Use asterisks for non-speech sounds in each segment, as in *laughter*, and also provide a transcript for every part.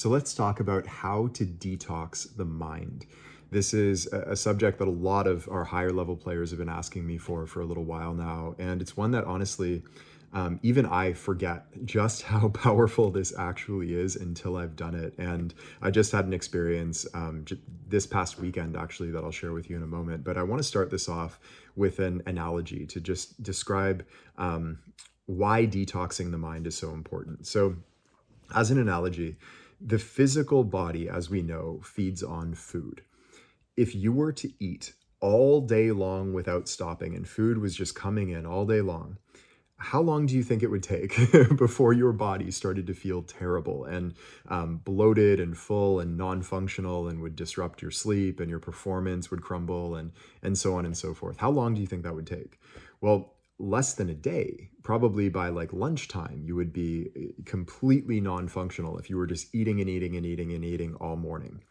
So let's talk about how to detox the mind. This is a subject that a lot of our higher level players have been asking me for for a little while now. And it's one that honestly, um, even I forget just *laughs* how powerful this actually is until I've done it. And I just had an experience um, j- this past weekend, actually, that I'll share with you in a moment. But I want to start this off with an analogy to just describe um, why detoxing the mind is so important. So, as an analogy, the physical body, as we know, feeds on food. If you were to eat all day long without stopping and food was just coming in all day long, how long do you think it would take *laughs* before your body started to feel terrible and um, bloated and full and non-functional and would disrupt your sleep and your performance would crumble and and so on and so forth how long do you think that would take well less than a day, probably by like lunchtime, you would be eh, completely non functional if you were just eating and eating and eating and eating all morning.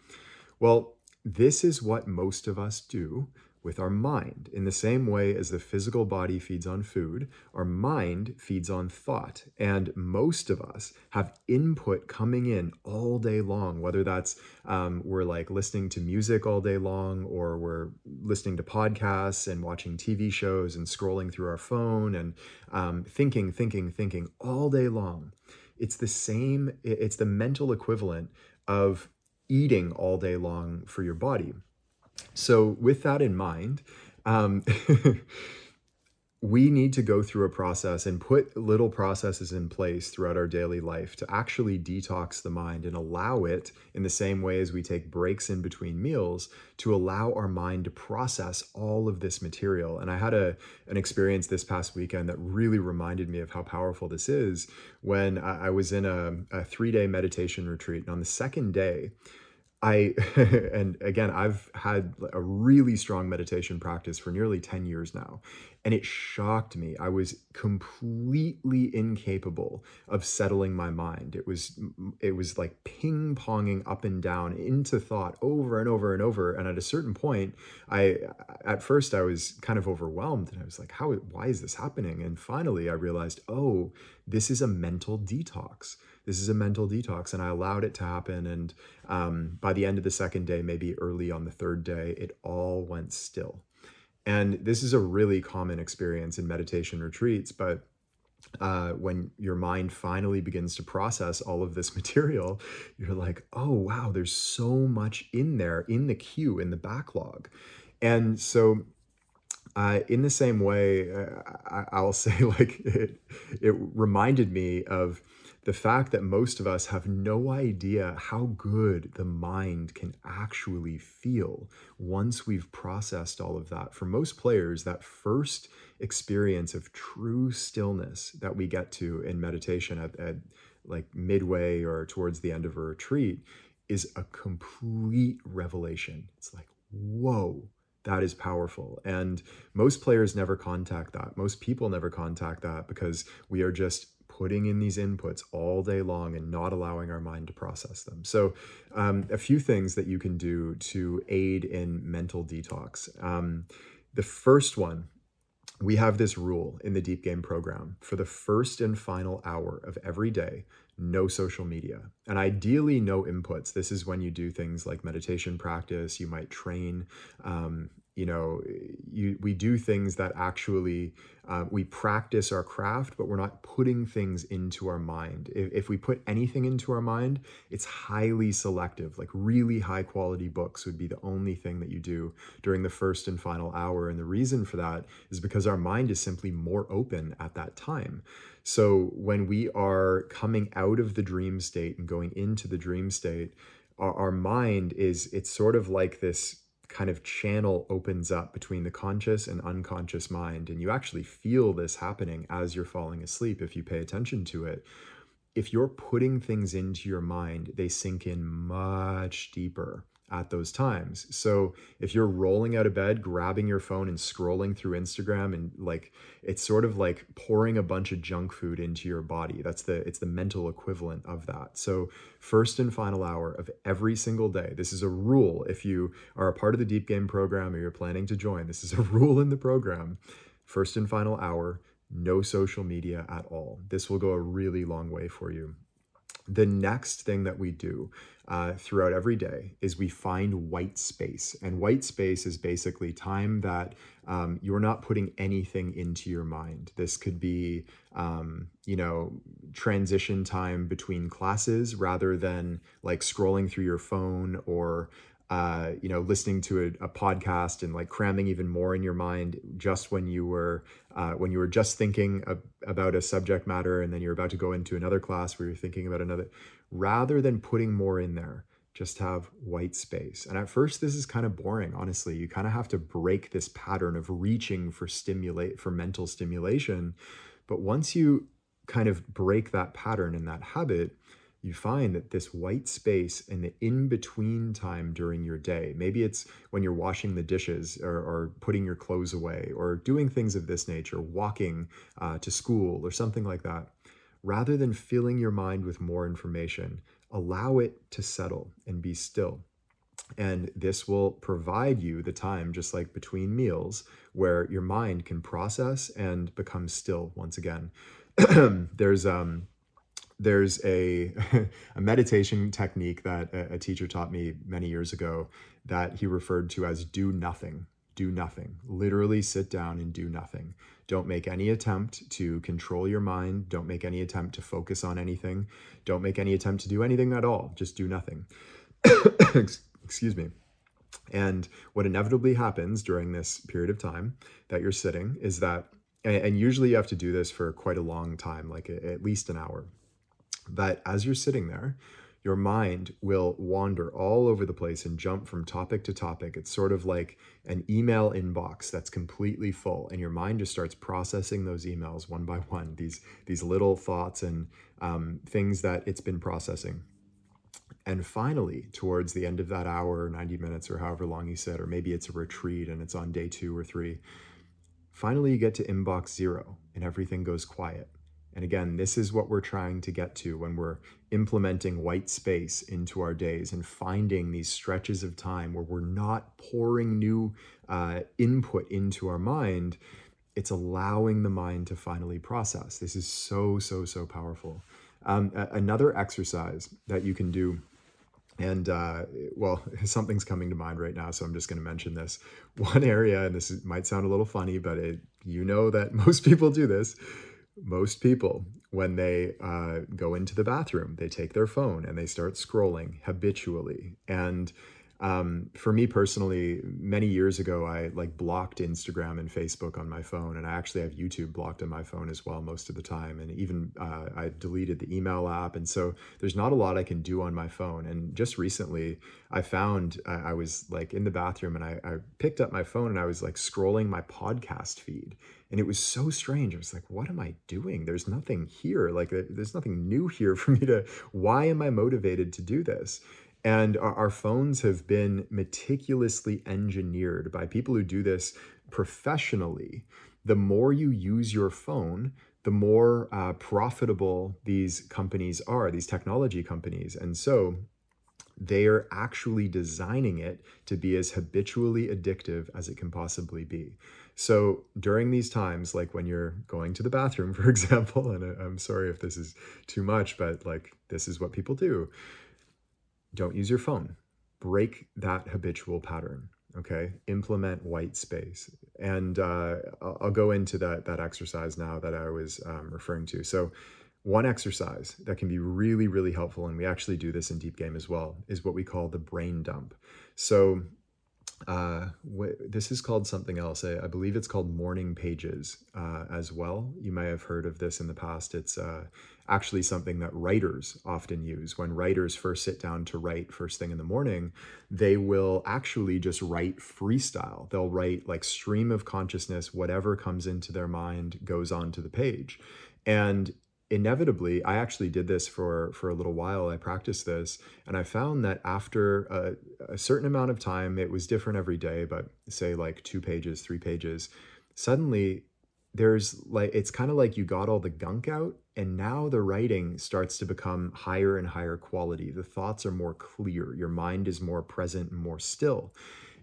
Well, this is what most of us do with our mind. In the same way as the physical body feeds on food, our mind feeds on thought. And most of us have input coming in all day long, whether that's um, we're like listening to music all day long, or we're listening to podcasts and watching TV shows and scrolling through our phone and um, thinking, thinking, thinking all day long. It's the same, it's the mental equivalent of eating all day long for your body. So, with that in mind, um, *laughs* we need to go through a process and put little processes in place throughout our daily life to actually detox the mind and allow it, in the same way as we take breaks in between meals, to allow our mind to process all of this material. And I had a an experience this past weekend that really reminded me of how powerful this is when I, I was in a, a three day meditation retreat. And on the second day, I, *laughs* and again, I've had a really strong meditation practice for nearly 10 years now. And it shocked me. I was completely incapable of settling my mind. It was, it was like ping ponging up and down into thought over and over and over. And at a certain point, I, at first, I was kind of overwhelmed and I was like, how, why is this happening? And finally, I realized, oh, this is a mental detox this is a mental detox and i allowed it to happen and um, by the end of the second day maybe early on the third day it all went still and this is a really common experience in meditation retreats but uh, when your mind finally begins to process all of this *laughs* material, you're like, oh, wow, there's so much in there in the queue, in the backlog. And so, uh, in the same way, uh, I, will *laughs* say, like, it, it reminded me of the fact that most of us have no idea how good the mind can actually feel once we've processed all of that. For most players, that first experience of true stillness that we get to in meditation at, at like midway or towards the end of a retreat is a complete revelation. It's like, whoa, that is powerful. And most players never contact that. Most people never contact that because we are just putting in these inputs all day long and not allowing our mind to process them. So, um, a few things that you can do to aid in mental detox. Um, the first one, we have this rule in the Deep Game program for the first and final hour of every day no social media and ideally no inputs this is when you do things like meditation practice you might train um, you know you we do things that actually uh, we practice our craft but we're not putting things into our mind. If, if we put anything into our mind it's highly selective. Like really high quality books would be the only thing that you do during the first and final hour. And the reason for that is because our mind is simply more open at that time. So when we are coming out of the dream state and going into the dream state our, our mind is it's sort of like this kind of channel opens up between the conscious and unconscious mind. And you actually feel this happening as you're falling asleep if you pay attention to it. If you're putting things into your mind, they sink in much deeper at those times. So if you're rolling out of bed, grabbing your phone and scrolling through Instagram and like it's sort of like pouring a bunch of junk food into your body. That's the it's the mental equivalent of that. So first and final hour of every single day. This is a rule if you are a part of the deep game program or you're planning to join. This is a *laughs* rule in the program. First and final hour, no social media at all. This will go a really long way for you. The next thing that we do uh, throughout every day is we find white space. And white space is basically time that um, you're not putting anything into your mind. This could be, um, you know, transition time between classes rather than like scrolling through your phone or uh, you know, listening to a, a, podcast and like cramming even more in your mind just when you were uh, when you were just thinking about a subject matter and then you're about to go into another class where you're thinking about another, rather than putting more in there, just have white space. And at first, this is kind of boring. Honestly, you kind of have to break this pattern of reaching for stimulate for mental stimulation. But once you kind of break that pattern and that habit, you find that this white space in the in between time during your day, maybe it's when you're washing the dishes or, or putting your clothes away or doing things of this nature, walking uh, to school or something like that, rather than filling your mind with more information, allow it to settle and be still. And this will provide you the time, just like between meals, where your mind can process and become still once again. *clears throat* There's um, there's a, *laughs* a meditation technique that a, a, teacher taught me many years ago that he referred to as do nothing. Do nothing. Literally sit down and do nothing. Don't make any attempt to control your mind. Don't make any attempt to focus on anything. Don't make any attempt to do anything at all. Just do nothing. *coughs* Excuse me. And what inevitably happens during this period of time that you're sitting is that, and usually you have to do this for quite a long time, like at least an hour that as you're sitting there, your mind will wander all over the place and jump from topic to topic. It's sort of like an email inbox that's completely full, and your mind just starts processing those emails one by *laughs* one. These these little thoughts and um, things that it's been processing. And finally, towards the end of that hour, 90 minutes, or however long you said, or maybe it's a retreat and it's on day two or three, finally you get to inbox zero and everything goes quiet and again, this is what we're trying to get to when we're implementing white space into our days and finding these stretches of time where we're not pouring new uh, input into our mind. It's allowing the mind to finally process. This is so, so, so powerful. Um, another exercise that you can do and uh, well, *laughs* something's coming to mind right now, so I'm just going to mention this. *laughs* One area, and this is, might sound a little funny, but it, you know that *laughs* most people do this, most people, when they uh, go into the bathroom, they take their phone and they start scrolling habitually. And um, for me personally, many years ago, I like blocked Instagram and Facebook on my phone, and I actually have YouTube blocked on my phone as well most of the time. And even uh, I deleted the email app, and so there's not a lot I can do on my phone. And just recently, I found uh, I was like in the bathroom, and I, I picked up my phone and I was like scrolling my podcast feed, and it was so strange. I was like, "What am I doing? There's nothing here. Like, there's nothing new here for me to. Why am I motivated to do this?" And our, phones have been meticulously engineered by people who do this professionally. The more you use your phone, the more uh, profitable these companies are, these technology companies. And so they are actually designing it to be as habitually addictive as it can possibly be. So during these times, like when you're going to the bathroom, *laughs* for example, and I'm sorry if this is too much, but like this is what people do don't use your phone. Break that habitual pattern. Okay. Implement white space. And uh, I'll go into that, that exercise now that I was um, referring to. So, one exercise that can be really, really helpful, and we actually do this in Deep Game as well, is what we call the brain dump. So, uh, this is called something else. I, I, believe it's called morning pages uh, as well. You may have heard of this in the past. It's uh, actually something that writers often use. When writers first sit down to write first thing in the morning, they will actually just write freestyle. They'll write like stream of consciousness, whatever comes into their mind goes onto the page. And inevitably i actually did this for for a little while. I practiced this and i found that after a, a, certain amount of time it was different every day but say like two pages three pages suddenly there's like it's kind of like you got all the gunk out and now the writing starts to become higher and higher quality. The thoughts are more clear. Your mind is more present and more still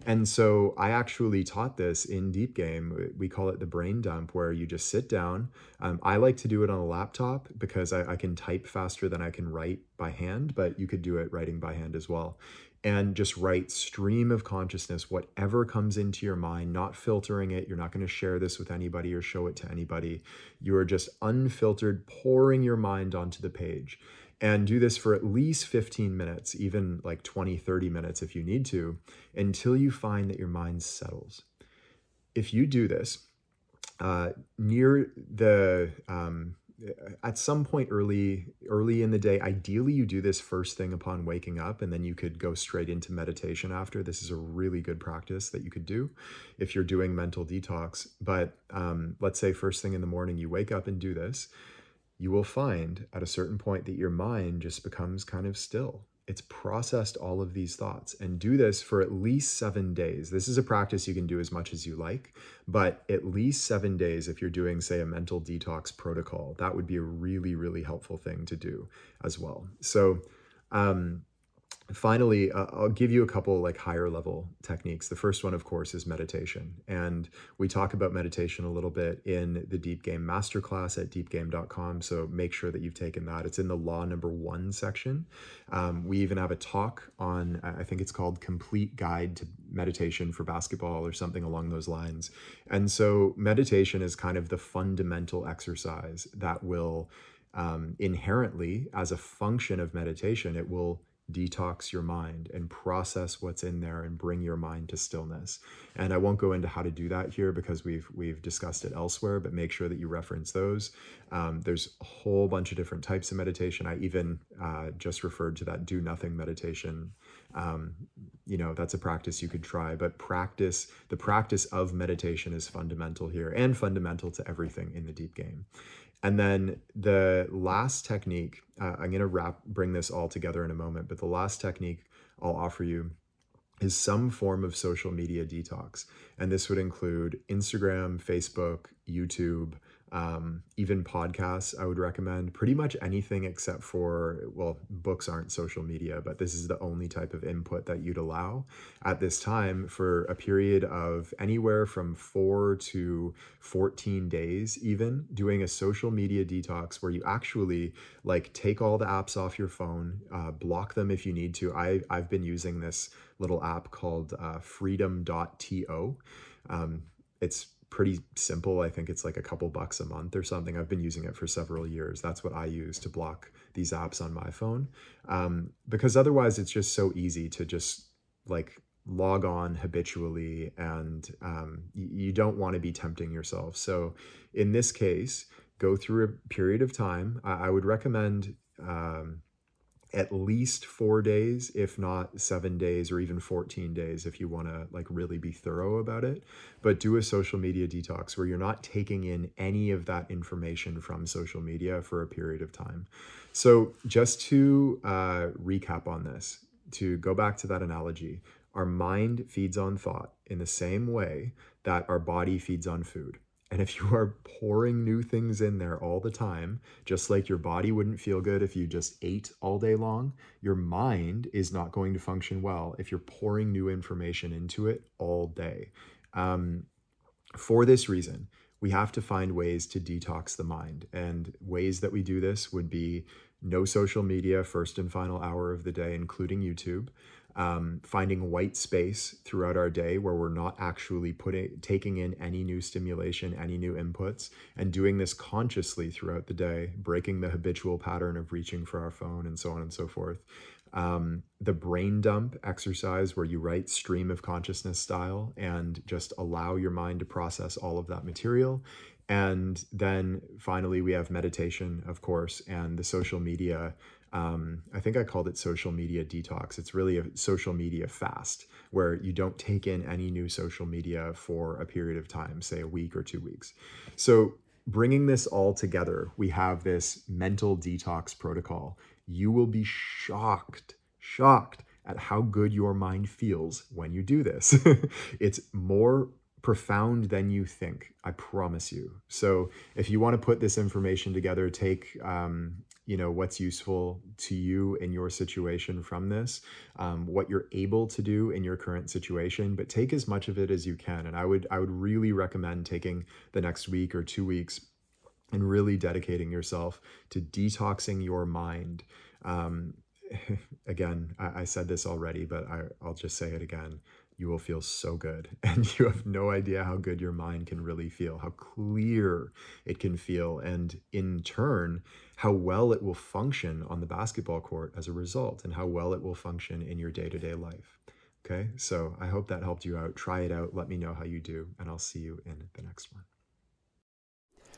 And so I actually taught this in Deep Game. We call it the brain dump, where you just sit down. Um, I like to do it on a laptop because I, I can type faster than I can write by hand, but you could do it writing by hand as well and just write stream of consciousness, whatever comes into your mind, not filtering it. You're not going to share this with anybody or show it to anybody. You are just unfiltered, pouring your mind onto the page. And do this for at least 15 minutes, even like 20, 30 minutes if you need to, until you find that your mind settles. If you do this, uh, near the um, at some point early early in the day ideally you do this first thing upon waking up and then you could go straight into meditation after this is a really good practice that you could do if you're doing mental detox but um, let's say first thing in the morning you wake up and do this you will find at a certain point that your mind just becomes kind of still it's processed all of these thoughts and do this for at least seven days. This is a practice you can do as much as you like, but at least seven days if you're doing, say, a mental detox protocol, that would be a really, really helpful thing to do as well. So, um, finally uh, i'll give you a couple like higher level techniques. The first one of course is meditation. And we talk about meditation a little bit in the deep game masterclass at deepgame.com so make sure that you've taken that. It's in the law number one section. Um, we even have a talk on i think it's called complete guide to meditation for basketball or something along those lines. And so meditation is kind of the fundamental exercise that will um, inherently as a function of meditation it will detox your mind and process what's in there and bring your mind to stillness. And I won't go into how to do that here because we've we've discussed it elsewhere, but make sure that you reference those. Um, there's a whole bunch of different types of meditation. I even uh, just referred to that do nothing meditation. Um, you know, that's a practice you could try, but practice, the practice of meditation is fundamental here and fundamental to everything in the deep game. And then the last technique, uh, I'm going to wrap, bring this all together in a moment, but the last technique I'll offer you is some form of social media detox. And this would include Instagram, Facebook, YouTube, um, even podcasts i would recommend pretty much anything except for well books aren't social media but this is the only type of input that you'd allow at this time for a period of anywhere from four to 14 days even doing a social media detox where you actually like take all the apps off your phone uh, block them if you need to. I, i've been using this little app called uh, freedom.to um, it's pretty simple. I think it's like a couple bucks a month or something. I've been using it for several years. That's what I use to block these apps on my phone. Um, because otherwise, it's just so easy to just like log on habitually and um, you, don't want to be tempting yourself. So, in this case, go through a period of time. I, I would recommend. Um, at least four days, if not seven days or even 14 days, if you want to like really be thorough about it. But do a social media detox where you're not taking in any of that information from social media for a period of time. So, just to uh, recap on this, to go back to that analogy, our mind feeds on thought in the same way that our body feeds on food. And if you *laughs* are pouring new things in there all the time, just like your body wouldn't feel good if you just ate all day long, your mind is not going to function well if you're pouring new information into it all day. Um, for this reason, we have to find ways to detox the mind. And ways that we do this would be no social media first and final hour of the day, including YouTube um, finding white space throughout our day where we're not actually putting taking in any new stimulation, any new inputs, and doing this consciously throughout the day, breaking the habitual pattern of reaching for our phone and so on and so forth. Um, the brain dump exercise where you write stream of consciousness style and just allow your mind to process all of that material and then finally we have meditation of course and the social media um, I think I called it social media detox. It's really a social media fast where you don't take in any new social media for a period of time, say a week or two weeks. So, bringing this all together, we have this mental detox protocol. You will be shocked, shocked at how good your mind feels when you do this. *laughs* it's more profound than you think. I promise you. So, if you want to put this information together, take um, you know what's useful to you in your situation from this um, what you're able to do in your current situation but take as much of it as you can. And i would i would really recommend taking the next week or two weeks and really dedicating yourself to detoxing your mind. Um, *laughs* again I, I, said this already but I, i'll just say it again. You will feel so good. *laughs* And you have no idea how good your mind can really feel, how clear it can feel, and in turn, how well it will function on the basketball court as a result, and how well it will function in your day to day life. Okay, so I hope that helped you out. Try it out. Let me know how you do, and I'll see you in the next one.